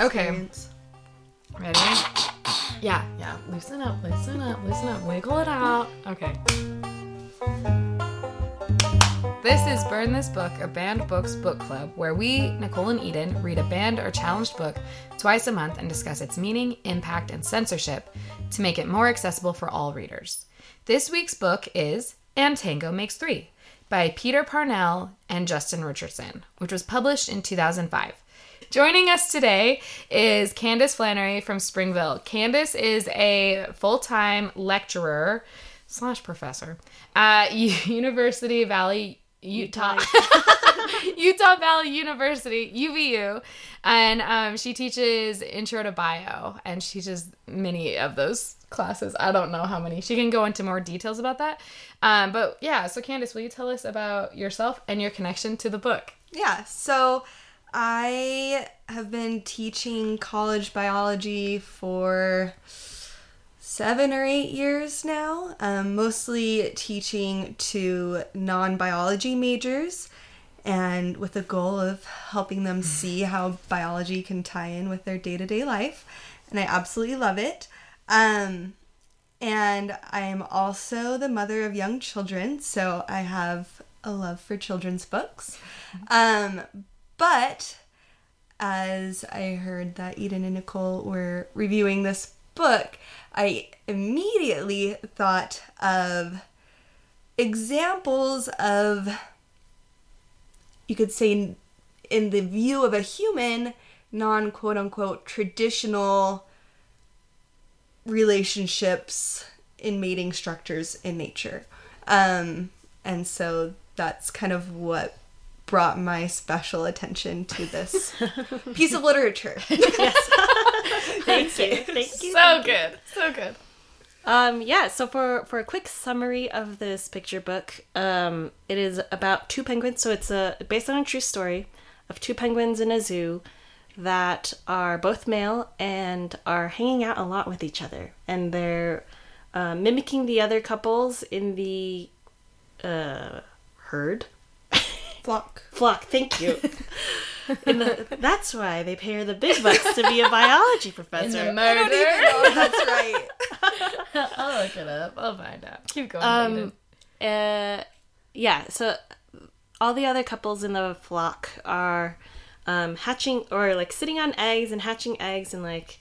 Okay. Ready? Yeah, yeah. Loosen up, loosen up, loosen up. Wiggle it out. Okay. This is Burn This Book, a banned books book club where we, Nicolle and Eden, read a banned or challenged book twice a month and discuss its meaning, impact, and censorship to make it more accessible for all readers. This week's book is And Tango Makes Three by Peter Parnell and Justin Richardson, which was published in 2005. Joining us today is Kandace Flanary from Springville. Kandace is a full time lecturer slash professor at University Valley, Utah. Utah Valley University, UVU, and um, she teaches Intro to Bio, and she teaches many of those classes. I don't know how many. She can go into more details about that. Um, but yeah, so Kandace, will you tell us about yourself and your connection to the book? Yeah, so I have been teaching college biology for seven or eight years now, um, mostly teaching to non biology majors and with the goal of helping them see how biology can tie in with their day to day life. And I absolutely love it. Um, and I'm also the mother of young children, so I have a love for children's books. Um, but as I heard that Eden and Nicolle were reviewing this book, I immediately thought of examples of, you could say, in the view of a human, non quote unquote traditional relationships in mating structures in nature. Um, and so that's kind of what brought my special attention to this piece of literature. Thank you. Thank you. So good. So good. Um, yeah, so for, for a quick summary of this picture book, um, it is about two penguins. So it's a, based on a true story of two penguins in a zoo that are both male and are hanging out a lot with each other. And they're uh, mimicking the other couples in the uh, herd. Flock. Flock, thank you. In the, that's why they pay her the big bucks to be a biology professor. In the I don't even murder. know if that's right. I'll look it up. I'll find out. Keep going. Um, uh, yeah, so all the other couples in the flock are um, hatching or like sitting on eggs and hatching eggs and like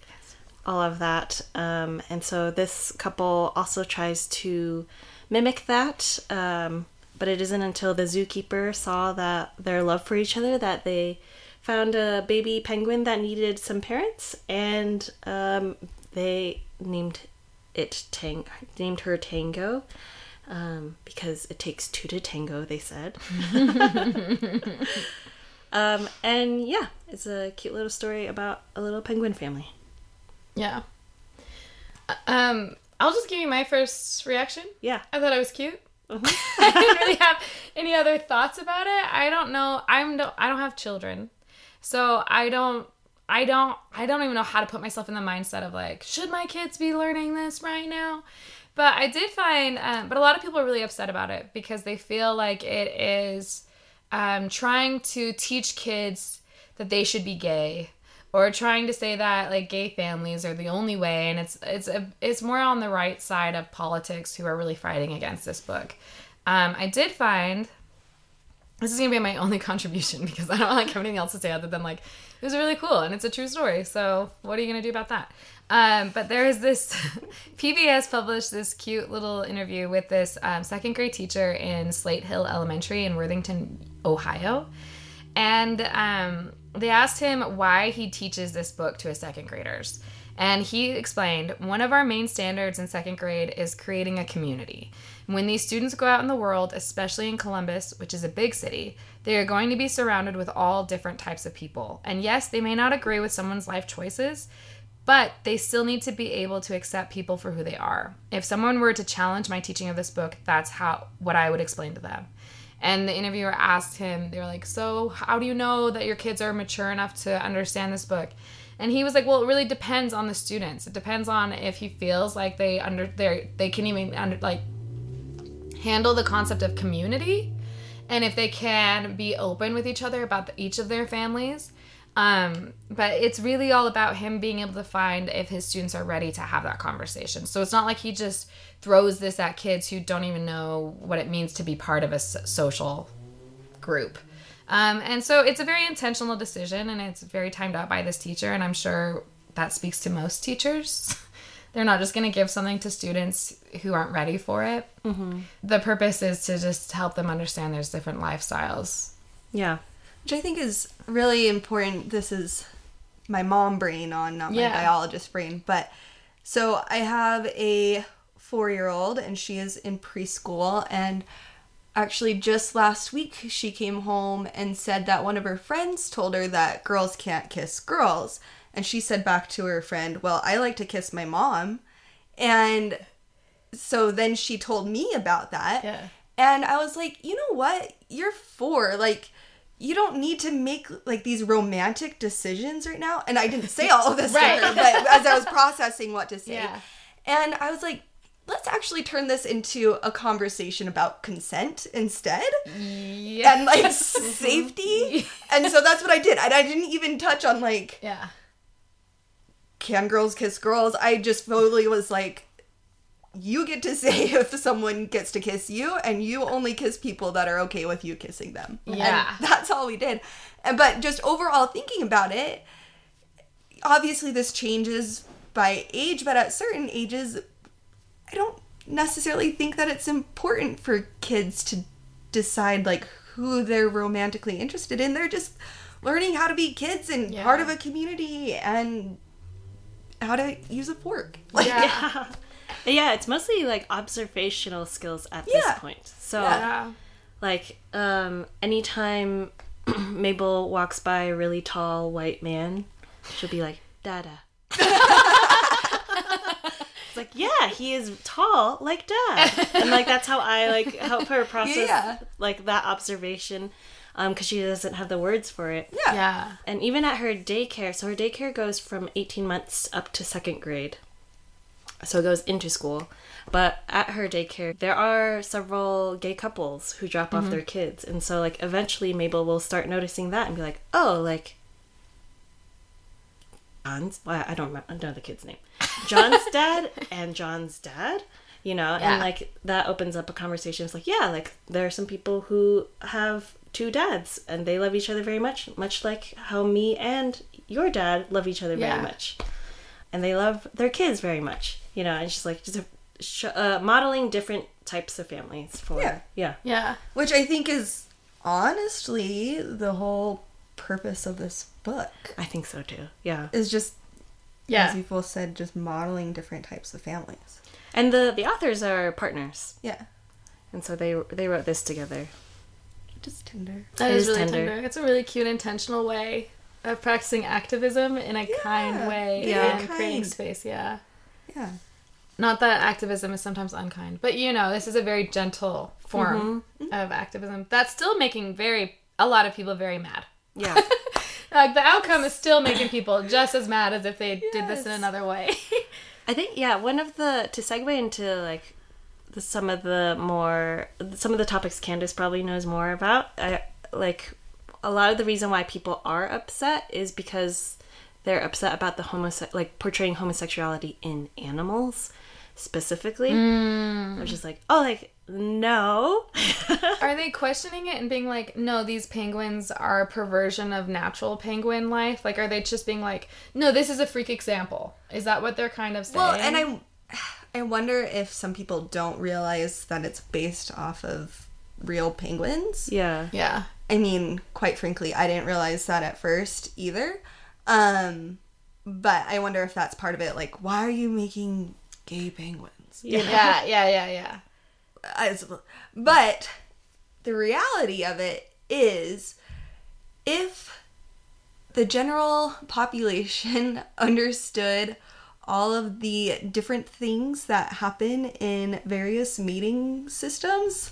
all of that. Um, and so this couple also tries to mimic that. Um, but it isn't until the zookeeper saw that their love for each other that they found a baby penguin that needed some parents and um, they named it Tang named her Tango um, because it takes two to tango. They said. um, and yeah, it's a cute little story about a little penguin family. yeah. Uh, Um, I'll just give you my first reaction. Yeah. I thought it was cute. I didn't really have any other thoughts about it. I don't know. I'm no, I don't have children, so I don't. I don't. I don't even know how to put myself in the mindset of like, should my kids be learning this right now? But I did find, um, but a lot of people are really upset about it because they feel like it is um, trying to teach kids that they should be gay or trying to say that like gay families are the only way and it's it's a, it's more on the right side of politics who are really fighting against this book. Um, i did find this is gonna be my only contribution because i don't like have anything else to say other than like it was really cool and it's a true story so what are you gonna do about that? Um, but there is this pbs published this cute little interview with this um, second grade teacher in slate hill elementary in worthington ohio. And um, they asked him why he teaches this book to his second graders. And he explained one of our main standards in second grade is creating a community. When these students go out in the world, especially in Columbus, which is a big city, they are going to be surrounded with all different types of people. And yes, they may not agree with someone's life choices, but they still need to be able to accept people for who they are. If someone were to challenge my teaching of this book, that's how what I would explain to them. And the interviewer asked him, they were like, So, how do you know that your kids are mature enough to understand this book? And he was like, Well, it really depends on the students. It depends on if he feels like they under they they can even under like handle the concept of community and if they can be open with each other about the, each of their families Um, but it's really all about him being able to find if his students are ready to have that conversation. So it's not like he just throws this at kids who don't even know what it means to be part of a social group. Um, and so it's a very intentional decision and it's very timed out by this teacher. And I'm sure that speaks to most teachers. They're not just going to give something to students who aren't ready for it. Mm-hmm. The purpose is to just help them understand there's different lifestyles. Yeah. which I think is really important. This is my mom brain on, not my Yeah. biologist brain. But so I have a four year old, and she is in preschool. And actually, just last week, she came home and said that one of her friends told her that girls can't kiss girls. And she said back to her friend, Well, I like to kiss my mom. And so then she told me about that. Yeah. And I was like, you know what? You're four. Like, you don't need to make like these romantic decisions right now. And I didn't say all of this Right. to her, but as I was processing what to say. Yeah. And I was like, let's actually turn this into a conversation about consent instead Yeah. and like mm-hmm. safety. And so that's what I did. And I didn't even touch on like, Yeah. can girls kiss girls? I just totally was like, you get to say if someone gets to kiss you, and you only kiss people that are okay with you kissing them. Yeah. And that's all we did. And but just overall thinking about it, obviously this changes by age, but at certain ages, I don't necessarily think that it's important for kids to decide like who they're romantically interested in. They're just learning how to be kids and Yeah. part of a community and how to use a fork. Like, Yeah. Yeah, it's mostly like observational skills at Yeah. this point. So Yeah. like um anytime Mabel walks by a really tall white man, she'll be like, Dada. it's like, yeah, he is tall like dad. And like that's how I like help her process Yeah. like that observation. Um, because she doesn't have the words for it. Yeah. Yeah. And even at her daycare, so her daycare goes from 18 months up to second grade. So it goes into school. But at her daycare, there are several gay couples who drop off their kids. And so, like, eventually Mabel will start noticing that and be like, oh, like, John's, well, I don't remember, know the kid's name. John's dad and John's dad, you know? Yeah. And, like, that opens up a conversation. It's like, yeah, like, there are some people who have two dads and they love each other very much, much like how me and your dad love each other Yeah. very much. And they love their kids very much, you know? And she's like, just sh- uh, modeling different types of families for, Yeah. yeah. Yeah. Which I think is honestly the whole purpose of this book. I think so too. Yeah. Is just Yeah. as you both said, just modeling different types of families. And the the authors are partners. Yeah. And so they they wrote this together. Just Tinder. That It is is really tender. tender. It's a really cute, intentional way of practicing activism in a kind way Yeah. and creating space. Yeah. Yeah. Not that activism is sometimes unkind, but you know, this is a very gentle form mm-hmm. of activism that's still making very a lot of people very mad. Yeah. Like the outcome is still making people just as mad as if they did this in another way. I think yeah, one of the to segue into like the, some of the more some of the topics Kandace probably knows more about. I like a lot of the reason why people are upset is because they're upset about the homose like portraying homosexuality in animals specifically. Mm. I'm just like, oh, like no. Are they questioning it and being like, no, these penguins are a perversion of natural penguin life? Like, are they just being like, no, this is a freak example? Is that what they're kind of saying? Well, and I I wonder if some people don't realize that it's based off of real penguins. yeah. yeah, I mean, quite frankly, I didn't realize that at first either. Um, but I wonder if that's part of it. Like, why are you making gay penguins? yeah, yeah, yeah, yeah. As- But the reality of it is, if the general population understood all of the different things that happen in various mating systems,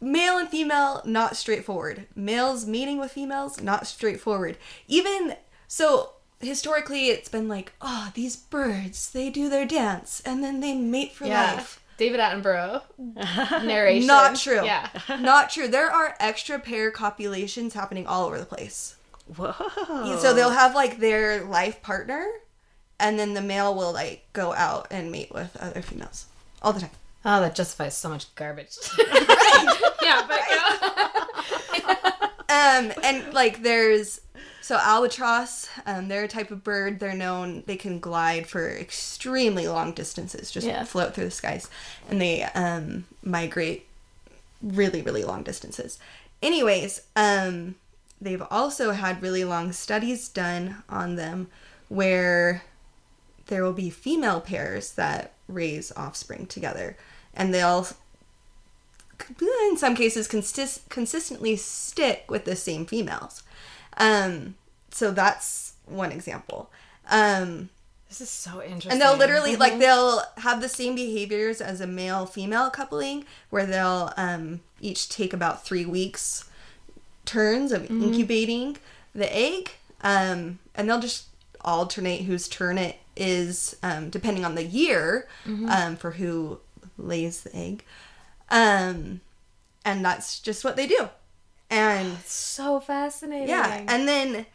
male and female not straightforward. Males mating with females not straightforward. Even so historically it's been like oh these birds they do their dance and then they mate for Yeah. life David Attenborough narration. not true Yeah. not true there are extra pair copulations happening all over the place Whoa. So they'll have like their life partner, and then the male will like go out and mate with other females all the time. Oh, that justifies so much garbage. yeah, but Um, and like there's so albatross, um, they're a type of bird. They're known they can glide for extremely long distances, just Yeah. float through the skies, and they um migrate really really long distances. Anyways, um, they've also had really long studies done on them where there will be female pairs that raise offspring together, and they'll in some cases consist- consistently stick with the same females. Um, so that's one example. Um, this is so interesting. and they'll literally like they'll have the same behaviors as a male female coupling where they'll um, each take about three weeks turns of incubating the egg. Um, and they'll just alternate whose turn it is um, depending on the year um, for who lays the egg. Um, and that's just what they do and so fascinating. yeah and then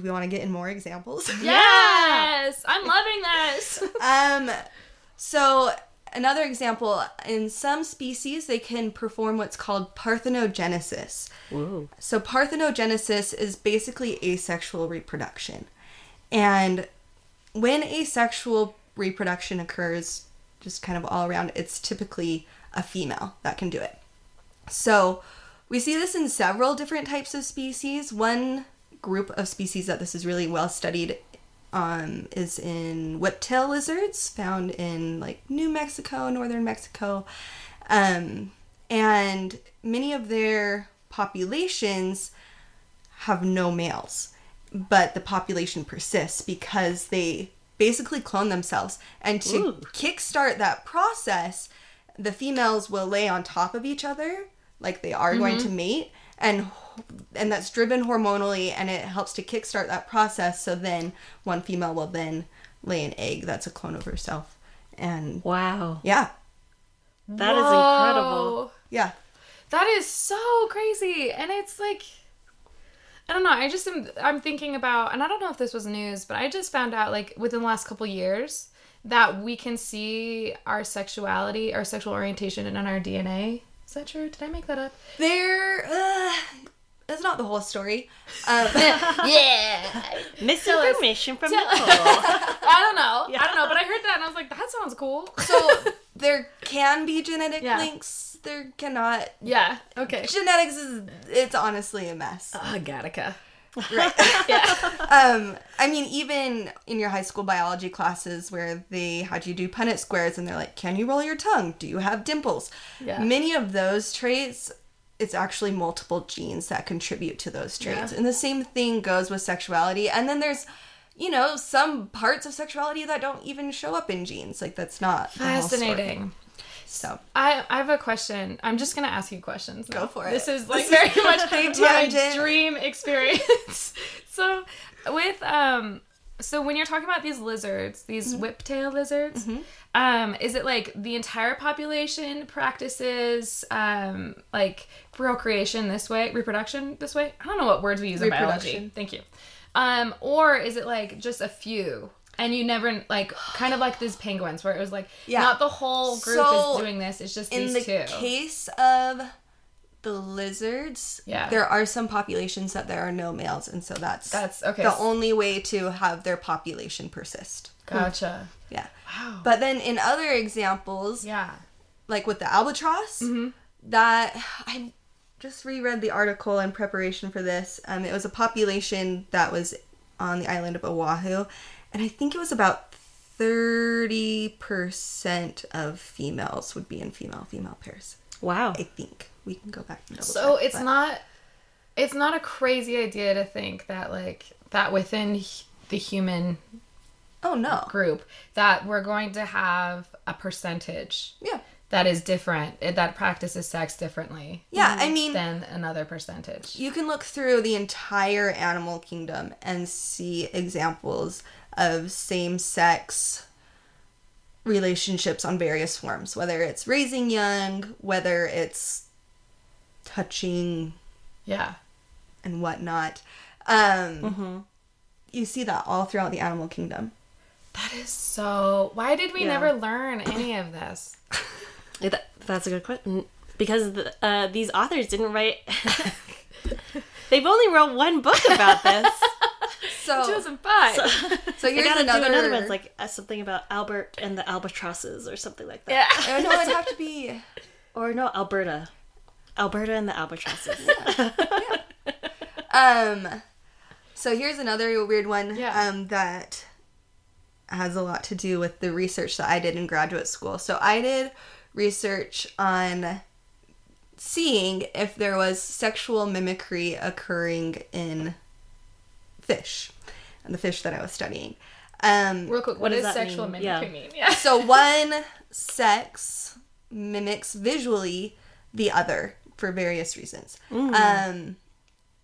we want to get in more examples yes, I'm loving this. Um, so another example, in some species, they can perform what's called parthenogenesis. Whoa. So parthenogenesis is basically asexual reproduction. And when asexual reproduction occurs, just kind of all around, it's typically a female that can do it. So we see this in several different types of species. One group of species that this is really well studied um, is in whiptail lizards found in like New Mexico, northern Mexico. Um, and many of their populations have no males, but the population persists because they basically clone themselves. And to Ooh. kickstart that process, the females will lay on top of each other like they are going mm-hmm. to mate and and that's driven hormonally and it helps to kickstart that process so then one female will then lay an egg that's a clone of herself and Wow. yeah That is incredible. Yeah That is so crazy. And it's like I don't know, I just am I'm thinking about and I don't know if this was news, but I just found out like within the last couple years that we can see our sexuality, our sexual orientation and in our DNA. Is that true? Did I make that up? there uh, that's not the whole story um, yeah. Misinformation from Tell- Nicolle. I don't know. Yeah. I don't know, but I heard that and I was like, that sounds cool. so there can be genetic Yeah. links there cannot Yeah. Okay. genetics is it's honestly a mess Ah, Gattaca. Right Yeah. um i mean even in your high school biology classes where they had you do punnett squares and they're like can you roll your tongue do you have dimples Yeah. many of those traits it's actually multiple genes that contribute to those traits Yeah. and the same thing goes with sexuality and then there's you know some parts of sexuality that don't even show up in genes like that's not the whole story. Fascinating. So I, I have a question. I'm just gonna ask you questions. Go for it. This is like very much my dream experience. so with um so when you're talking about these lizards, these Mm-hmm. whiptail lizards, um, is it like the entire population practices um like procreation this way, reproduction this way? I don't know what words we use in biology. Thank you. Um, or is it like just a few? And you never like kind of like these penguins where it was like Yeah. not the whole group So, is doing this, it's just in these the two. case of the lizards Yeah. there are some populations that there are no males and so that's That's- okay, the only way to have their population persist Gotcha. yeah Wow. but then in other examples Yeah. like with the albatross that i just reread the article in preparation for this um, it was a population that was on the island of oahu and i think it was about 30% of females would be in female female pairs. Wow. i think. We can go back and double So check, it's but- not it's not a crazy idea to think that like that within the human oh no. group that we're going to have a percentage yeah. that is different eh, that practices sex differently yeah i mean than another percentage. you can look through the entire animal kingdom and see examples of same sex relationships on various forms, whether it's raising young, whether it's touching Yeah. and whatnot. Um, You see that all throughout the animal kingdom. That is so. Why did we Yeah. never learn any of this? That- that's a good question because the, uh, these authors didn't write. They've only wrote one book about this. So, so, 2005. here's they gotta another. do another one, like uh, something about Albert and the albatrosses or something like that. yeah. Oh, no, it'd have to be. Or no, Alberta. Alberta and the albatrosses. Yeah. Um, so here's another weird one Yeah. um, that has a lot to do with the research that I did in graduate school. So I did research on seeing if there was sexual mimicry occurring in fish, and the fish that I was studying. Um, Real quick, What what does does that sexual mean? mimicry Yeah. mean? Yeah. so one sex mimics visually the other for various reasons. Um,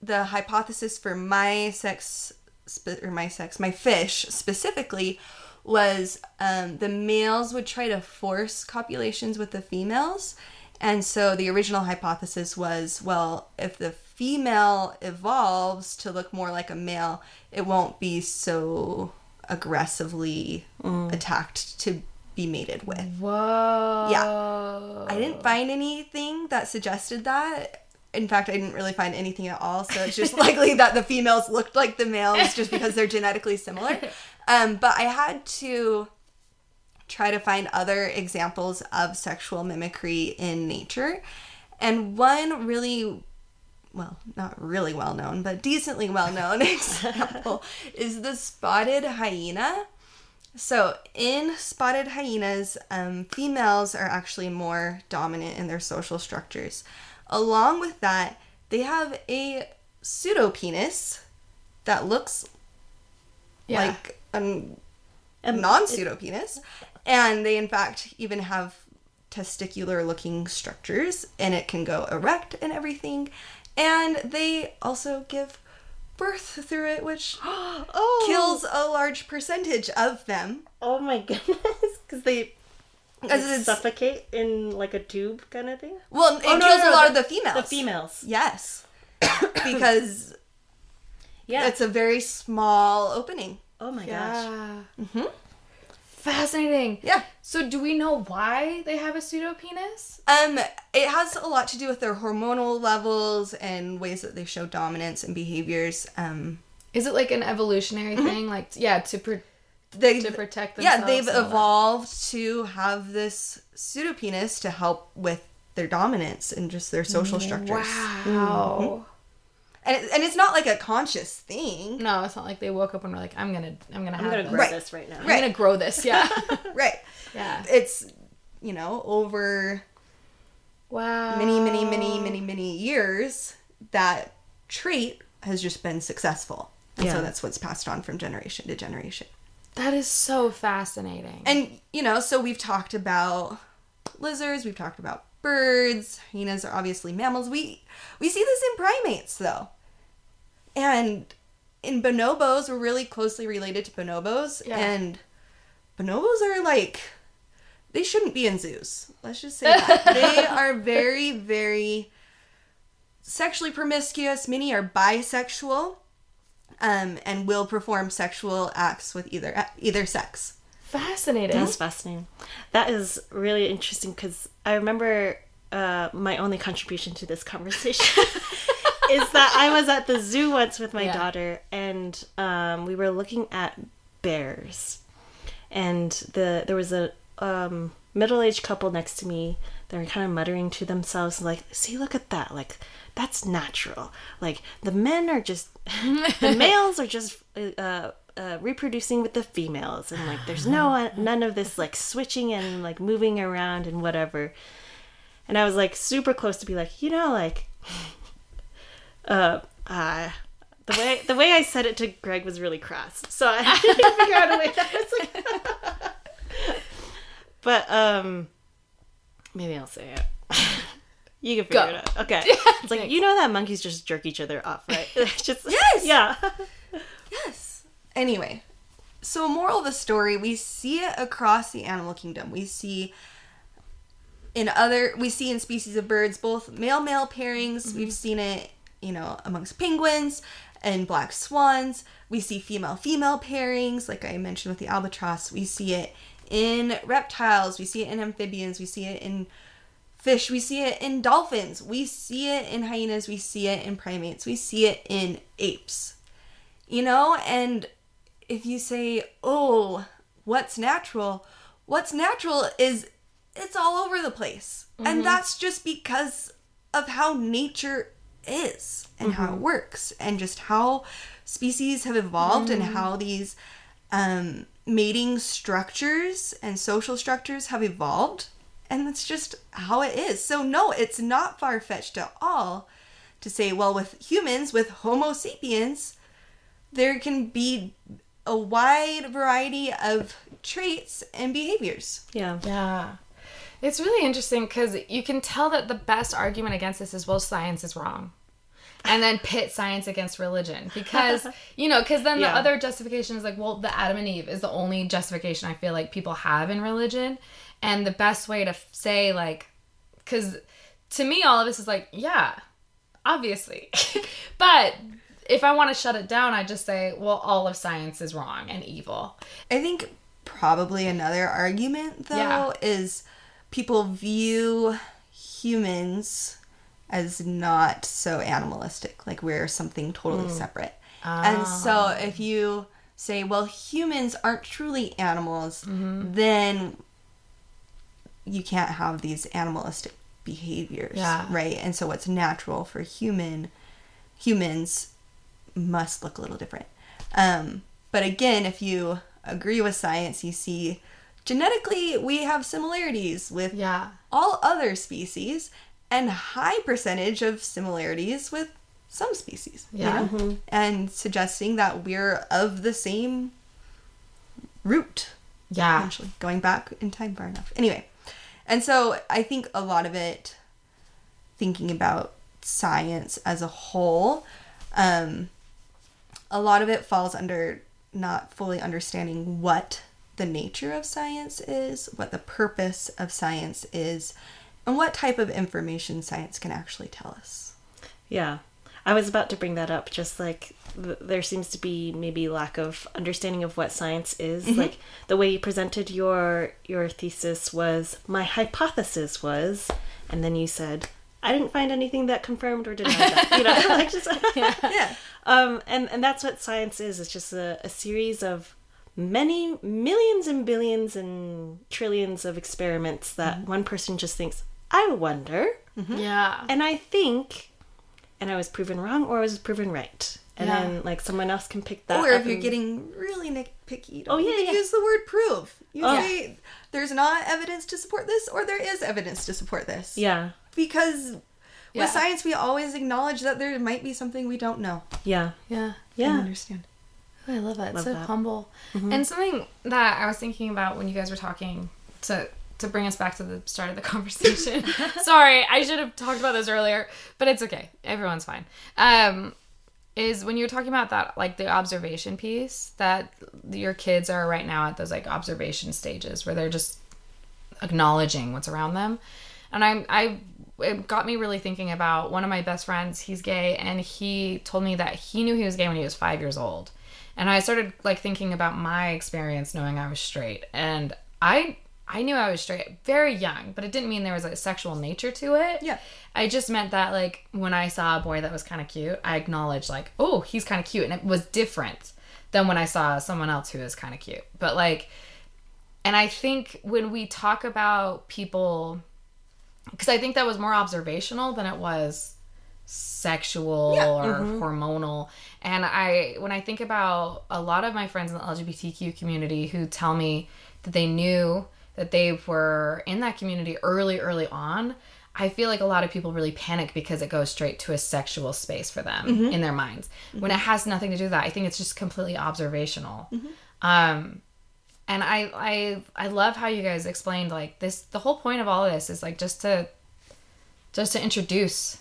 the hypothesis for my sex spe- or my sex, my fish specifically, was um, the males would try to force copulations with the females. And so the original hypothesis was well, if the female evolves to look more like a male, it won't be so aggressively attacked to be mated with. Whoa. Yeah. I didn't find anything that suggested that. In fact, I didn't really find anything at all. So it's just likely that the females looked like the males just because they're genetically similar. Um, but I had to try to find other examples of sexual mimicry in nature. And one really, well, not really well known, but decently well known example is the spotted hyena. So, in spotted hyenas, um, females are actually more dominant in their social structures. Along with that, they have a pseudopenis that looks Yeah. like a Um, non pseudopenis. And they, in fact, even have testicular looking structures, and it can go erect and everything. And they also give birth through it, which oh, kills a large percentage of them. Oh my goodness, because they suffocate in like a tube kind of thing. Well, oh, it Oh, no, kills no, a lot the- of the females. The females. Yes. because Yeah. it's a very small opening. oh my gosh. Yeah. Fascinating. Yeah. So, do we know why they have a pseudopenis? Um, it has a lot to do with their hormonal levels and ways that they show dominance and behaviors. Um, Is it like an evolutionary thing? Like, yeah, to pr- they to protect themselves. yeah, they've all that? evolved to have this pseudo penis to help with their dominance and just their social structures. Wow. And it, and it's not like a conscious thing. No, it's not like they woke up and were like, "I'm gonna, I'm gonna I'm have gonna this. grow Right. this right now. I'm gonna grow this." Yeah. Right. yeah. It's you know, over Wow. many, many, many, many, many years, that trait has just been successful. And so that's what's passed on from generation to generation. That is so fascinating. And, you know, so we've talked about lizards, we've talked about birds, hyenas are obviously mammals. We we see this in primates though. And in bonobos, we're really closely related to bonobos. Yeah. And bonobos are like they shouldn't be in zoos. Let's just say that. they are very, very sexually promiscuous. Many are bisexual. Um, and will perform sexual acts with either either sex. fascinating. That's fascinating. That is really interesting because I remember uh, my only contribution to this conversation is that I was at the zoo once with my Yeah. daughter and um, we were looking at bears, and the there was a um, middle aged couple next to me. They were kind of muttering to themselves, like, "See, look at that! Like, that's natural. Like, the men are just the males are just." Uh, uh, reproducing with the females and like there's no none of this like switching and like moving around and whatever and i was like super close to be like you know like uh uh the way the way i said it to greg was really crass so i had to figure out a way that was like but um maybe i'll say it you can figure Go. it out okay it's like you know that monkeys just jerk each other off right It's just Yes! yeah Yes. Anyway, so moral of the story, we see it across the animal kingdom. We see in other we see in species of birds both male male pairings. We've seen it you know, amongst penguins and black swans. We see female female pairings, like I mentioned with the albatross. We see it in reptiles, we see it in amphibians, we see it in fish, we see it in dolphins, we see it in hyenas, we see it in primates, we see it in apes. You know, and if you say, "Oh, what's natural?" What's natural is it's all over the place. And mm-hmm. that's just because of how nature is and how it works and just how species have evolved and how these um, mating structures and social structures have evolved. And that's just how it is. So, no, it's not far fetched at all to say, well, with humans, with Homo sapiens, there can be a wide variety of traits and behaviors. Yeah. Yeah. It's really interesting because you can tell that the best argument against this is well, science is wrong. And then pit science against religion because, you know, because then Yeah. the other justification is like, well, the Adam and Eve is the only justification I feel like people have in religion. And the best way to say, like, because to me, all of this is like, yeah, obviously. but if I want to shut it down, I just say, well, all of science is wrong and evil. I think probably another argument, though, Yeah. is people view humans as not so animalistic, like we're something totally hmm. separate. And so ah. if you say, well, humans aren't truly animals, mm-hmm. then you can't have these animalistic behaviors, Yeah. right? And so what's natural for human humans must look a little different. Um, but again, if you agree with science, you see genetically we have similarities with Yeah. all other species and high percentage of similarities with some species. you Yeah. know? And suggesting that we're of the same root Yeah. actually going back in time far enough anyway and so i think a lot of it thinking about science as a whole um a lot of it falls under not fully understanding what the nature of science is what the purpose of science is and what type of information science can actually tell us Yeah. I was about to bring that up. Just like th- there seems to be maybe lack of understanding of what science is. Like the way you presented your your thesis was my hypothesis was, and then you said I didn't find anything that confirmed or denied that. You know, like just yeah um, and and that's what science is. It's just a, a series of many millions and billions and trillions of experiments that mm-hmm. one person just thinks, I wonder. Mm-hmm. Yeah. And I think, and I was proven wrong or I was proven right. And Yeah. then like someone else can pick that or up if you're and- getting really nitpicky, Oh, don't yeah, yeah. use the word prove. You Oh. say there's not evidence to support this, or there is evidence to support this. Yeah. Because Yeah. with science, we always acknowledge that there might be something we don't know. Yeah. Yeah. I Yeah. understand. Oh, I love that. Love so that. humble. And something that I was thinking about when you guys were talking to to bring us back to the start of the conversation. Sorry, I should have talked about this earlier, but it's okay. Everyone's fine. Um is when you're talking about that like the observation piece that your kids are right now at those like observation stages where they're just acknowledging what's around them. And I'm I it got me really thinking about one of my best friends, he's gay and he told me that he knew he was gay when he was 5 years old. And I started like thinking about my experience knowing I was straight and I I knew I was straight very young, but it didn't mean there was a sexual nature to it. Yeah. I just meant that like when I saw a boy that was kind of cute, I acknowledged like, "Oh, he's kind of cute." And it was different than when I saw someone else who is kind of cute. But like and I think when we talk about people because I think that was more observational than it was sexual or mm-hmm. hormonal. And I when I think about a lot of my friends in the LGBTQ community who tell me that they knew that they were in that community early early on, I feel like a lot of people really panic because it goes straight to a sexual space for them mm-hmm. in their minds mm-hmm. when it has nothing to do with that. I think it's just completely observational. Um and I I I love how you guys explained like this the whole point of all of this is like just to just to introduce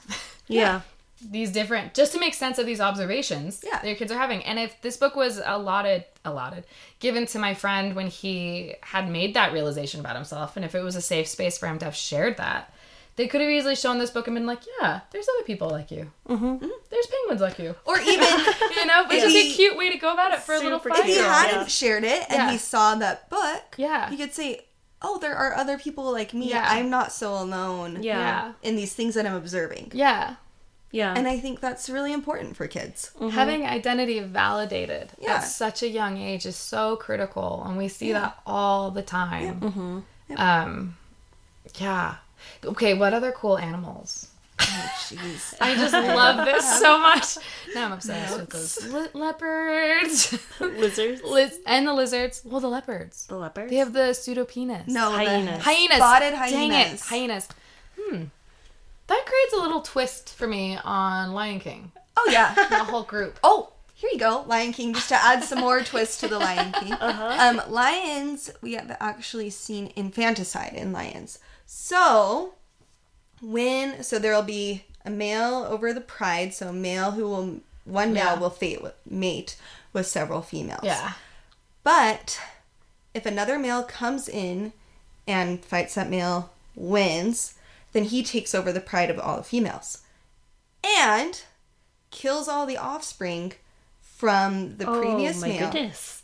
Yeah. these different just to make sense of these observations Yeah. that your kids are having and if this book was allotted allotted given to my friend when he had made that realization about himself and if it was a safe space for him to have shared that They could have easily shown this book and been like, yeah, there's other people like you. Mm-hmm. There's penguins like you. Or even You know, it's If just a cute way to go about it for a little if he cute. year old. hadn't Yeah. shared it and Yeah. he saw that book, Yeah. he could say, "Oh, there are other people like me. Yeah. I'm not so alone Yeah. Yeah. in these things that I'm observing." Yeah. Yeah. And I think that's really important for kids. Having identity validated Yeah. at such a young age is so critical, and we see that all the time. Mm-hmm. Um, yeah. Okay, what other cool animals? Oh, jeez. I just love this so much. Now I'm obsessed with those le- leopards, Lizards. Liz- and the lizards. Well, the leopards. The leopards. They have the pseudopenis. No, the Hyenas. hyenas. Spotted Dang it, hyenas. hyenas. Hmm. That creates a little twist for me on Lion King. Oh yeah. The whole group. Oh, here you go, Lion King. Just to add some more twist to the Lion King. Uh Um, lions, we have actually seen infanticide in lions. So when so there'll be a male over the pride, so a male who will one male Yeah. will fate with, mate with several females. Yeah. But if another male comes in and fights that male, wins, then he takes over the pride of all the females. And kills all the offspring from the oh previous oh, my male. goodness.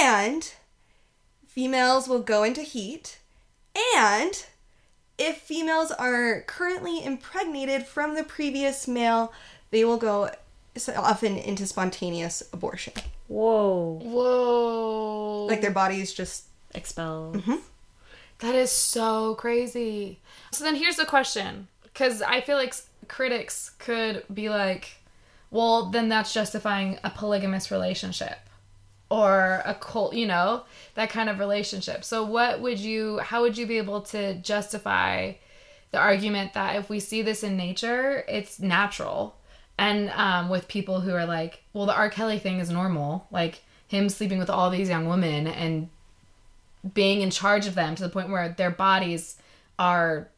And females will go into heat. And if females are currently impregnated from the previous male, they will go often into spontaneous abortion. Whoa. Whoa. Like their bodies just Expel. Mm-hmm. That is so crazy. So then here's the question because I feel like critics could be like, well, then that's justifying a polygamous relationship or a cult, you know, that kind of relationship. So, what would you, how would you be able to justify the argument that if we see this in nature, it's natural? And um, with people who are like, well, the R. Kelly thing is normal, like him sleeping with all these young women and being in charge of them to the point where their bodies are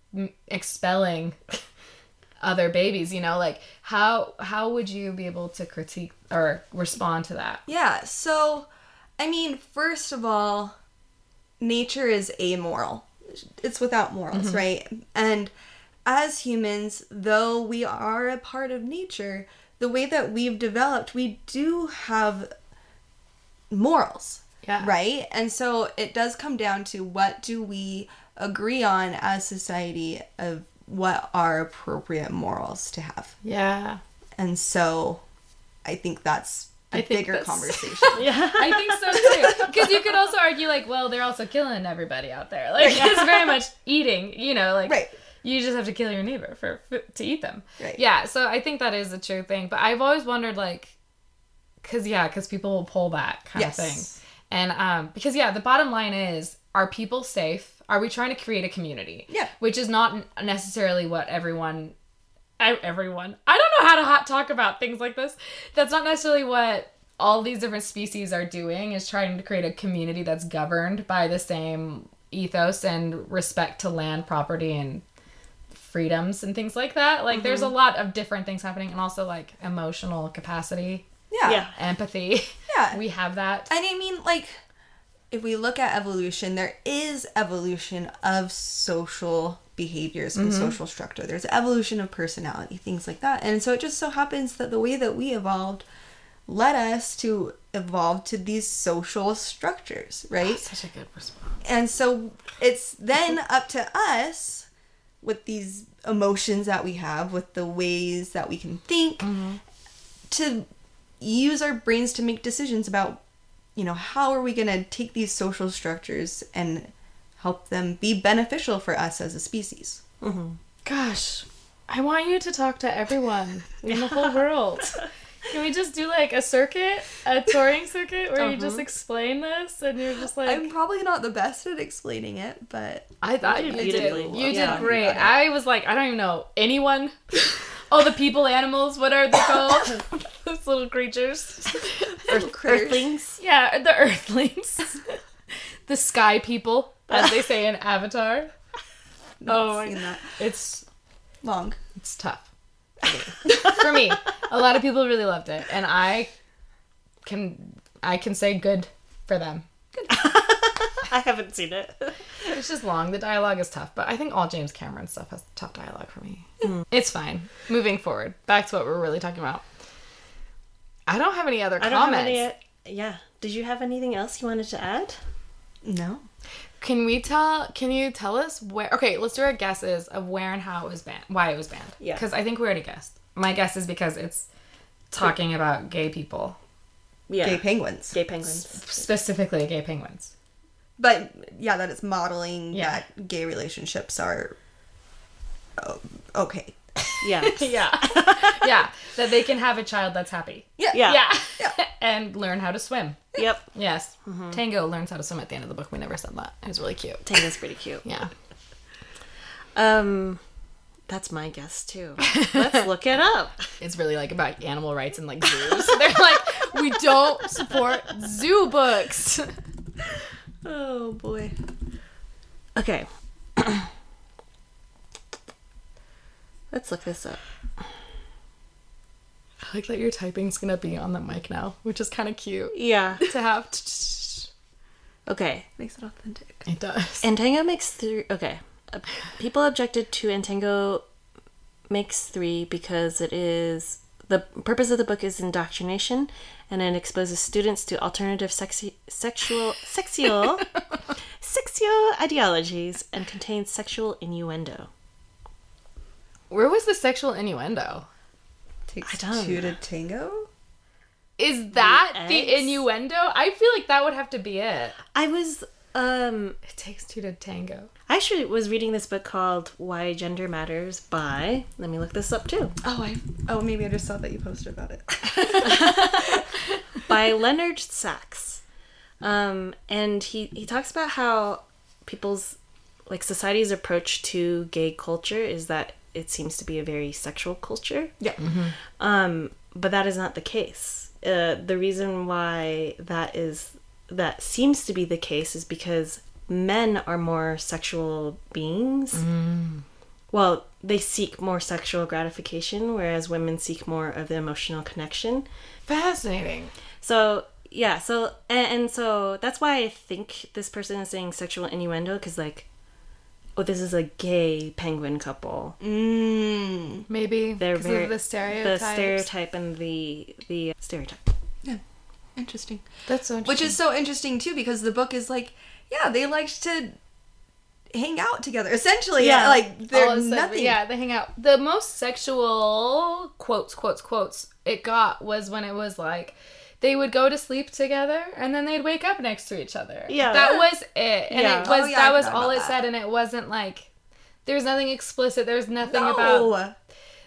expelling other babies you know like how how would you be able to critique or respond to that Yeah, so I mean, first of all, nature is amoral. It's without morals, mm-hmm. right? And as humans, though we are a part of nature, the way that we've developed, we do have morals. Yeah. Right? And so it does come down to what do we agree on as society of what are appropriate morals to have. yeah And so I think that's I think bigger that's- conversation. Yeah. i think so too because you could also argue like well they're also killing everybody out there like it's very much eating you know like Right. you just have to kill your neighbor for, for to eat them Right. yeah so i think that is a true thing but i've always wondered like because yeah because people will pull that kind Yes. of thing and um because yeah the bottom line is are people safe? Are we trying to create a community? Yeah. which is not necessarily what everyone everyone. I don't know how to hot talk about things like this. That's not necessarily what all these different species are doing is trying to create a community that's governed by the same ethos and respect to land property and freedoms and things like that. Like there's mm-hmm. a lot of different things happening and also like emotional capacity. Yeah. Yeah. empathy. Yeah. we have that. And I mean, like, if we look at evolution, there is evolution of social behaviors and mm-hmm. social structure. There's evolution of personality, things like that. And so it just so happens that the way that we evolved led us to evolve to these social structures, ah, right? such a good response And so it's then up to us with these emotions that we have, with the ways that we can think, mm-hmm. to use our brains to make decisions about, you know, how are we going to take these social structures and help them be beneficial for us as a species. Mm-hmm. Gosh, I want you to talk to everyone in the whole world. Can we just do like a circuit, a touring circuit, where you just uh-huh. explain this and you're just like, I'm probably not the best at explaining it, but I thought you did did. beautifully. You Yeah. did great. You. I was like, I don't even know anyone. Oh, the people, animals, what are they called? Those little creatures. critters. Earthlings. Yeah, the earthlings. the sky people, as they say in Avatar. Oh, my seen that. It's long. it's tough for me. A lot of people really loved it, and I can I can say good for them. I haven't seen it. It's just long. The dialogue is tough, but I think all James Cameron stuff has tough dialogue for me. Mm. It's fine. Moving forward, back to what we're really talking about. I don't have any other I comments. don't have any. Uh, yeah. Did you have anything else you wanted to add? No. Can we tell? Can you tell us where? Okay, let's do our guesses of where and how it was banned, why it was banned. Yeah. Because I think we already guessed. My guess is because it's talking about gay people, Yeah. Gay penguins. Gay penguins. specifically gay penguins. But yeah, that it's modeling Yeah. that gay relationships are oh, okay. Yeah. Yeah, yeah, that they can have a child that's happy. Yeah. Yeah. Yeah, Yeah. and learn how to swim. Yep. Yes, Tango learns how to swim at the end of the book. We never said that. It was really cute. Tango's pretty cute. Yeah. Um, that's my guess too. Let's look it up. it's really like about animal rights and like zoos. They're like, we don't support zoo books. Oh boy. Okay. Let's look this up. I like that your typing's gonna be on the mic now, which is kind of cute Yeah. to have. Okay. Makes it authentic. It does. And Tango makes three. Okay. People objected to And Tango makes three because it is the purpose of the book is indoctrination, and it exposes students to alternative sexy, sexual sexual sexual ideologies and contains sexual innuendo. Where was the sexual innuendo? Takes I don't two know. to tango. Is that the, eggs? innuendo? I feel like that would have to be it. I was um It takes two to tango. I actually was reading this book called Why Gender Matters by let me look this up too. Oh, I. Oh, maybe I just saw that you posted about it. by Leonard Sax. Um, and he, he talks about how people's like society's approach to gay culture is that it seems to be a very sexual culture. Yeah. Um, but that is not the case. Uh, the reason why that is that seems to be the case is because men are more sexual beings. Well, they seek more sexual gratification, whereas women seek more of the emotional connection. Fascinating. So yeah, so and, and so that's why I think this person is saying sexual innuendo because like, oh, this is a gay penguin couple. Mm. Maybe they're very the the stereotype and the the stereotype. Yeah. Interesting. That's so interesting. Which is so interesting too because the book is like, yeah, they liked to hang out together. Essentially, Yeah. yeah, like All they're of a sudden, nothing. Yeah, they hang out. The most sexual quotes, quotes, quotes it got was when it was like they would go to sleep together and then they'd wake up next to each other. Yeah. that was it, and Yeah. it was Oh, yeah, that was all it that. said, and it wasn't like there was nothing explicit. There was nothing No. about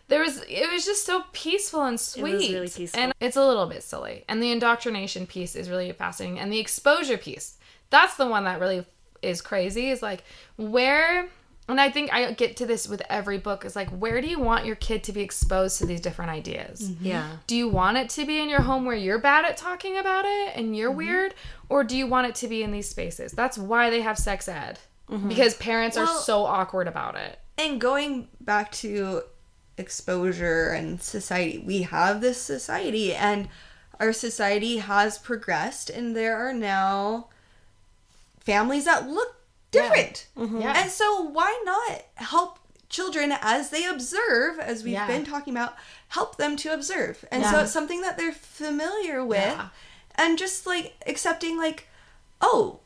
there was it was just so peaceful and sweet It was really peaceful. and it's a little bit silly. And the indoctrination piece is really fascinating. And the exposure piece that's the one that really is crazy is like where and i think i get to this with every book is like where do you want your kid to be exposed to these different ideas? Mm-hmm. Yeah, do you want it to be in your home where you're bad at talking about it and you're mm-hmm. weird? Or do you want it to be in these spaces? That's why they have sex ed. Mm-hmm. Because parents are so awkward about it. And going back to exposure and society, we have this society, and our society has progressed, and there are now families that look different. Mm-hmm. Yeah. And so, why not help children as they observe, as we've Yeah. been talking about, help them to observe? And so, it's something that they're familiar with, Yeah. and just like accepting, like, oh,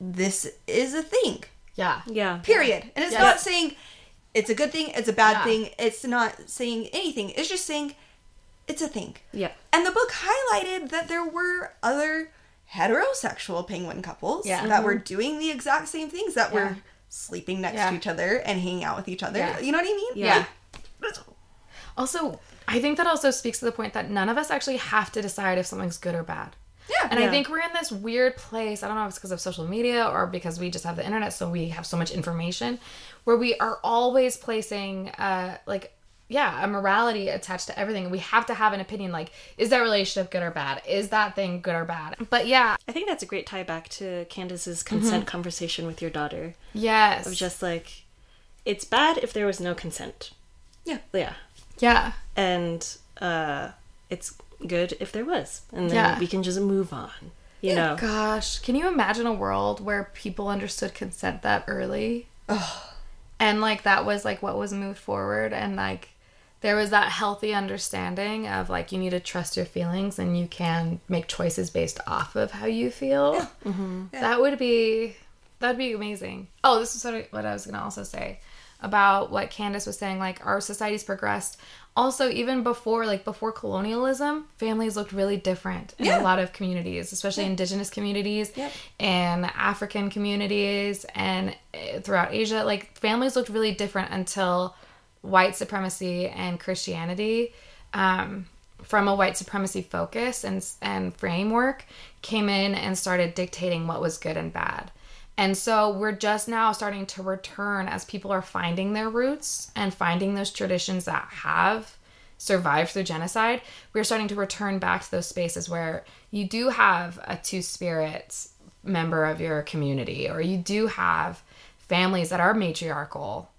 this is a thing yeah yeah, period and it's Yes. not saying it's a good thing it's a bad Yeah. thing it's not saying anything it's just saying it's a thing yeah, and the book highlighted that there were other heterosexual penguin couples Yeah. that were mm-hmm. doing the exact same things that Yeah. were sleeping next Yeah. to each other and hanging out with each other Yeah. you know what i mean Yeah. Like, Also, I think that also speaks to the point that none of us actually have to decide if something's good or bad. yeah And I think we're in this weird place. I don't know if it's because of social media or because we just have the internet, so we have so much information, where we are always placing, uh, like, yeah, a morality attached to everything. We have to have an opinion, like, is that relationship good or bad? Is that thing good or bad? But yeah, I think that's a great tie back to Kandace's consent conversation with your daughter. yes, Of just like, it's bad if there was no consent. Yeah. yeah, yeah, and uh, it's good if there was, and then Yeah. we can just move on. you know. Gosh, can you imagine a world where people understood consent that early? And like that was like what was moved forward and like there was that healthy understanding of like you need to trust your feelings and you can make choices based off of how you feel. Mm-hmm. That would be that'd be amazing. Oh, this is what I, what I was going to also say about what Kandace was saying like our society's progressed. Also, even before like before colonialism, families looked really different in Yeah. a lot of communities, especially indigenous communities Yep. and African communities and eh, throughout Asia. Like families looked really different until white supremacy and Christianity, um, from a white supremacy focus and and framework, came in and started dictating what was good and bad. And so we're just now starting to return as people are finding their roots and finding those traditions that have survived through genocide. We're starting to return back to those spaces where you do have a two spirits member of your community or you do have families that are matriarchal.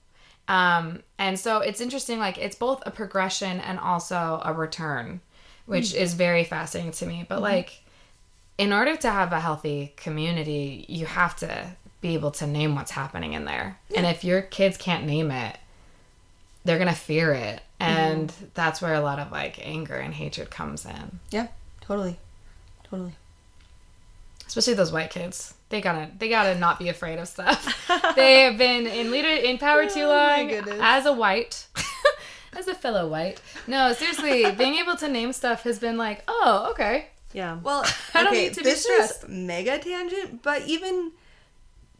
Um, and so it's interesting, like it's both a progression and also a return, which is very fascinating to me. But like in order to have a healthy community, you have to be able to name what's happening in there. And if your kids can't name it, they're going to fear it. Mm-hmm. And that's where a lot of like anger and hatred comes in. Yeah, totally. Totally. Especially those white kids. They gotta they gotta not be afraid of stuff. they have been in leader in power too Oh my long. As a white. as a fellow white. No, seriously, being able to name stuff has been like, oh, okay. Yeah. Well, I don't okay, need to be this is stressed. mega tangent, but even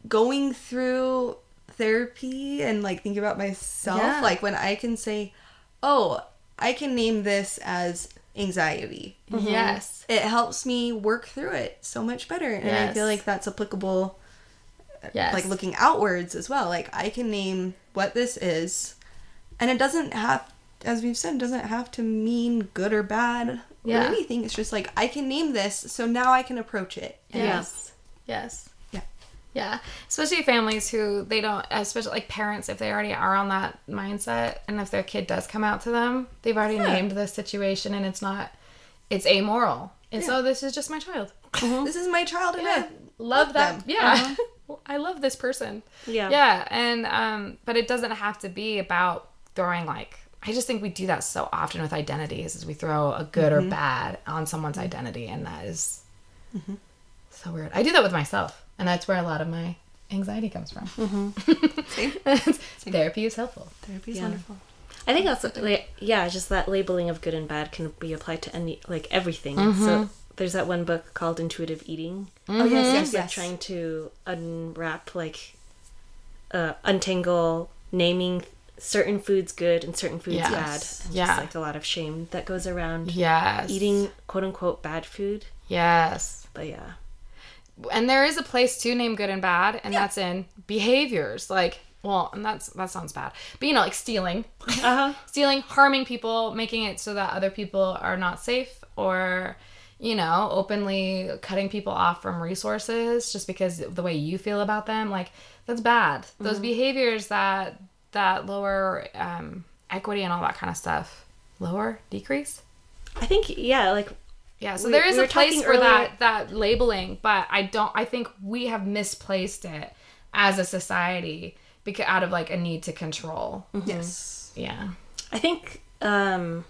going through therapy and like thinking about myself, Yeah. like when I can say, "Oh, I can name this as anxiety." Mm-hmm. Yes. It helps me work through it so much better, and I feel like that's applicable uh, Yes. like looking outwards as well. Like I can name what this is, and it doesn't have, as we've said, it doesn't have to mean good or bad Yeah. or anything. It's just like I can name this, so now I can approach it. And Yes. Yes. Yeah. Yeah. Especially families who they don't, especially like parents, if they already are on that mindset and if their kid does come out to them, they've already Yeah. named the situation and it's not, it's amoral. It's, Yeah. oh, this is just my child. This is my child, and Yeah. I Love, love that. them. Yeah. I love this person. Yeah. Yeah. And, um, but it doesn't have to be about throwing like, I just think we do that so often with identities is we throw a good or mm-hmm. bad on someone's mm-hmm. identity and that is mm-hmm. so weird. I do that with myself, and that's where a lot of my anxiety comes from. Same. Therapy is helpful. Therapy is Yeah. wonderful. I think also, like, yeah, just that labeling of good and bad can be applied to any, like, everything. Mm-hmm. So there's that one book called Intuitive Eating. Oh yes, yes, It's like yes. trying to unwrap, like, uh, untangle naming certain foods good and certain foods Yes. bad. And Yeah. Just like a lot of shame that goes around Yes. eating quote unquote bad food. Yes. But yeah. And there is a place to name good and bad, and that's in behaviors. Like, well, and that's that sounds bad, but you know, like stealing, Uh huh. stealing, harming people, making it so that other people are not safe, or you know, openly cutting people off from resources just because of the way you feel about them. Like, that's bad. Those behaviors that that lower um, equity and all that kind of stuff. Lower, decrease. I think, yeah, like, Yeah, so We- there is we a place for earlier- that that labeling, but I don't. I think we have misplaced it as a society because out of like a need to control. Yes. Yeah. I think um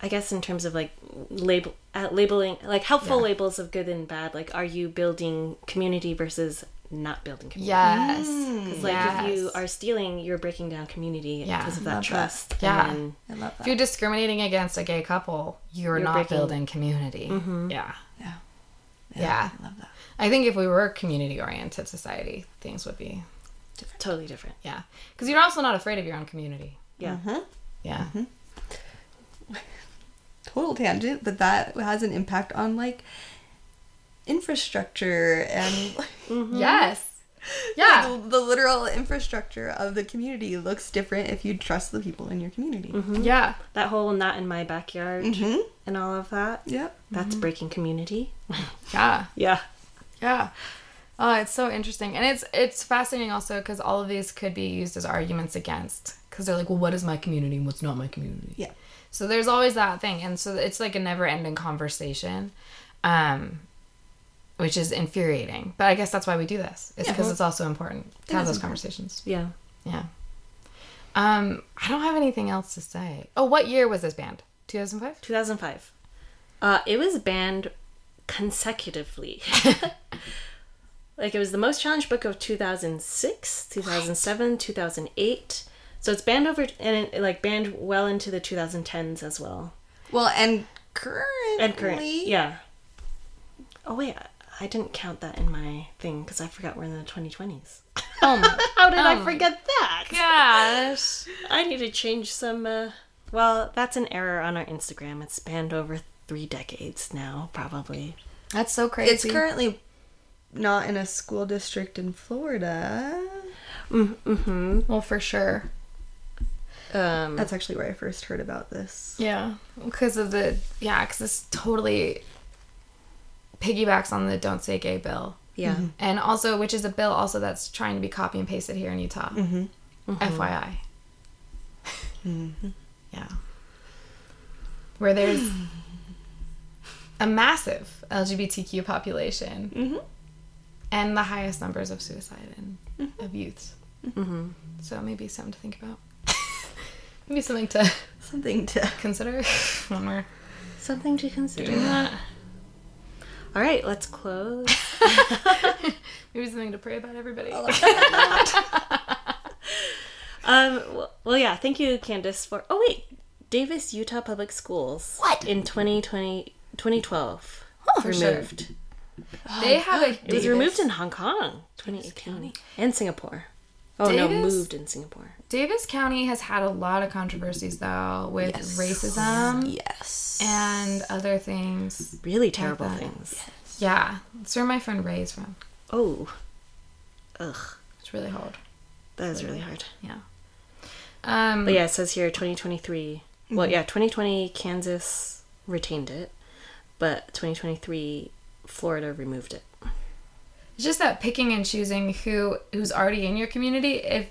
I guess in terms of like label uh, labeling like helpful Yeah. labels of good and bad like are you building community versus not building community Yes. Because like if you are stealing you're breaking down community Yeah, because of love that that. trust Yeah. and I love that. If you're discriminating against a gay couple, you're, You're not breaking- building community. Yeah. Yeah. Yeah. I love that. I think if we were a community oriented society, things would be totally different yeah. Because you're also not afraid of your own community. yeah Mm-hmm. Yeah. Total tangent, but that has an impact on like infrastructure and Yes. Yeah. like, the literal infrastructure of the community looks different if you trust the people in your community. Yeah. that whole not in my backyard Mm-hmm. and all of that Yep. that's breaking community Yeah. yeah Yeah. Oh, it's so interesting, and it's it's fascinating also because all of these could be used as arguments against because they're like, well, what is my community and what's not my community? Yeah. So there's always that thing, and so it's like a never-ending conversation. um, which is infuriating. But I guess that's why we do this. It's because it's also important to have those conversations. Yeah. Yeah. Um, I don't have anything else to say. Oh, what year was this banned? 2005? 2005. Uh, it was banned consecutively. like it was the most challenged book of 2006, 2007, 2008. So it's banned over and it, like banned well into the 2010s as well. Well, and currently, And current, yeah. Oh wait, I, I didn't count that in my thing because I forgot we're in the 2020s. Oh my How did I Oh. forget that? gosh. I need to change some. Uh, well, that's an error on our Instagram. It's spanned over three decades now, probably. That's so crazy. It's currently not in a school district in Florida. Mm-hmm. well, for sure. Um, That's actually where I first heard about this. Yeah, because of the yeah, because this totally piggybacks on the "Don't Say Gay" bill, yeah. Mm-hmm. and also which is a bill also that's trying to be copy and pasted here in Utah. Mm-hmm. Mm-hmm. FYI. Yeah, where there's a massive LGBTQ population and the highest numbers of suicide and of youths. So maybe something to think about. maybe something to Something to. consider when we're Something to consider. Doing that. All right, let's close. Maybe something to pray about everybody. um, well, well, yeah. Thank you, Kandace, for. Oh wait, Davis Utah Public Schools. What? in 2020, 2012 for sure. removed? they have a It was removed in Hong Kong, 2018, and Singapore. Oh no, moved in Singapore. Davis County has had a lot of controversies though with racism Yes. and other things. Really terrible that. things. Yeah, that's where my friend Ray is from. Oh, ugh, It's really hard. that is really hard. Yeah. Um, But yeah, it says here 2023. Well, yeah, 2020 Kansas retained it, but 2023 Florida removed it. It's just that picking and choosing who who's already in your community if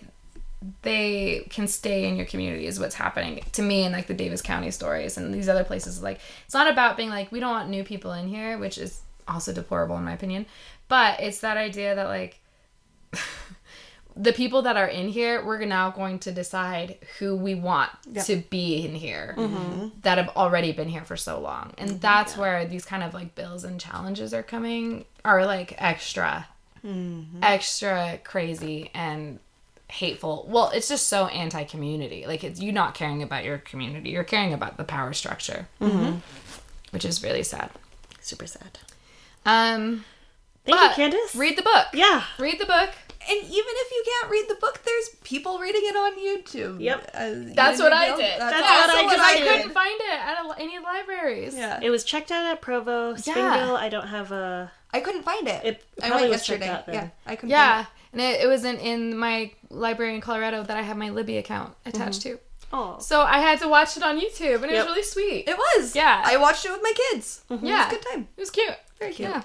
they can stay in your community is what's happening to me in like the Davis County stories and these other places. Like it's not about being like we don't want new people in here which is also deplorable in my opinion but it's that idea that like the people that are in here we're now going to decide who we want to be in here mm-hmm. that have already been here for so long. And mm-hmm. that's where these kind of like bills and challenges are coming are like extra mm-hmm. extra crazy and hateful. Well it's just so anti-community. Like it's you not caring about your community you're caring about the power structure which is really sad. Super sad. um Thank but you, Kandace. read the book yeah. read the book And even if you can't read the book, there's people reading it on YouTube. Yep. Uh, That's you what I did. That's, That's also what I what did. I I did. couldn't find it at a, any libraries. Yeah. It was checked out at Provo, Springville. I don't have a. I couldn't find it. It I probably went was checked yesterday. out then. yeah, I couldn't. Yeah, and it, it was in, in my library in Colorado that I have my Libby account attached to. Oh, So I had to watch it on YouTube, and it Yep. was really sweet. It was. Yeah. I watched it with my kids. yeah, It was a good time. It was cute. Very cute. Yeah.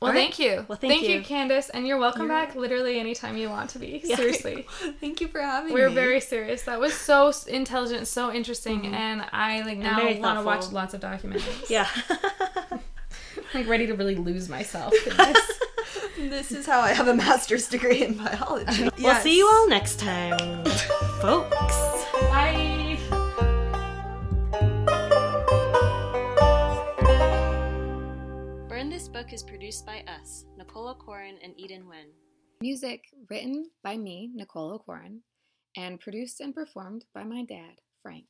Well, All right. thank you. Well, thank you. you. Kandace, and you're welcome back literally anytime you want to be. Seriously. Thank you for having We were me. We're very serious. That was so intelligent, so interesting, mm-hmm. and I like now want to watch lots of documentaries. yeah. like ready to really lose myself in this. This is how I have a master's degree in biology. We'll see you all next time, folks. Bye. Book is produced by us, Nicolle Corin and Eden Wen. Music written by me, Nicolle O'Corin, and produced and performed by my dad, Frank.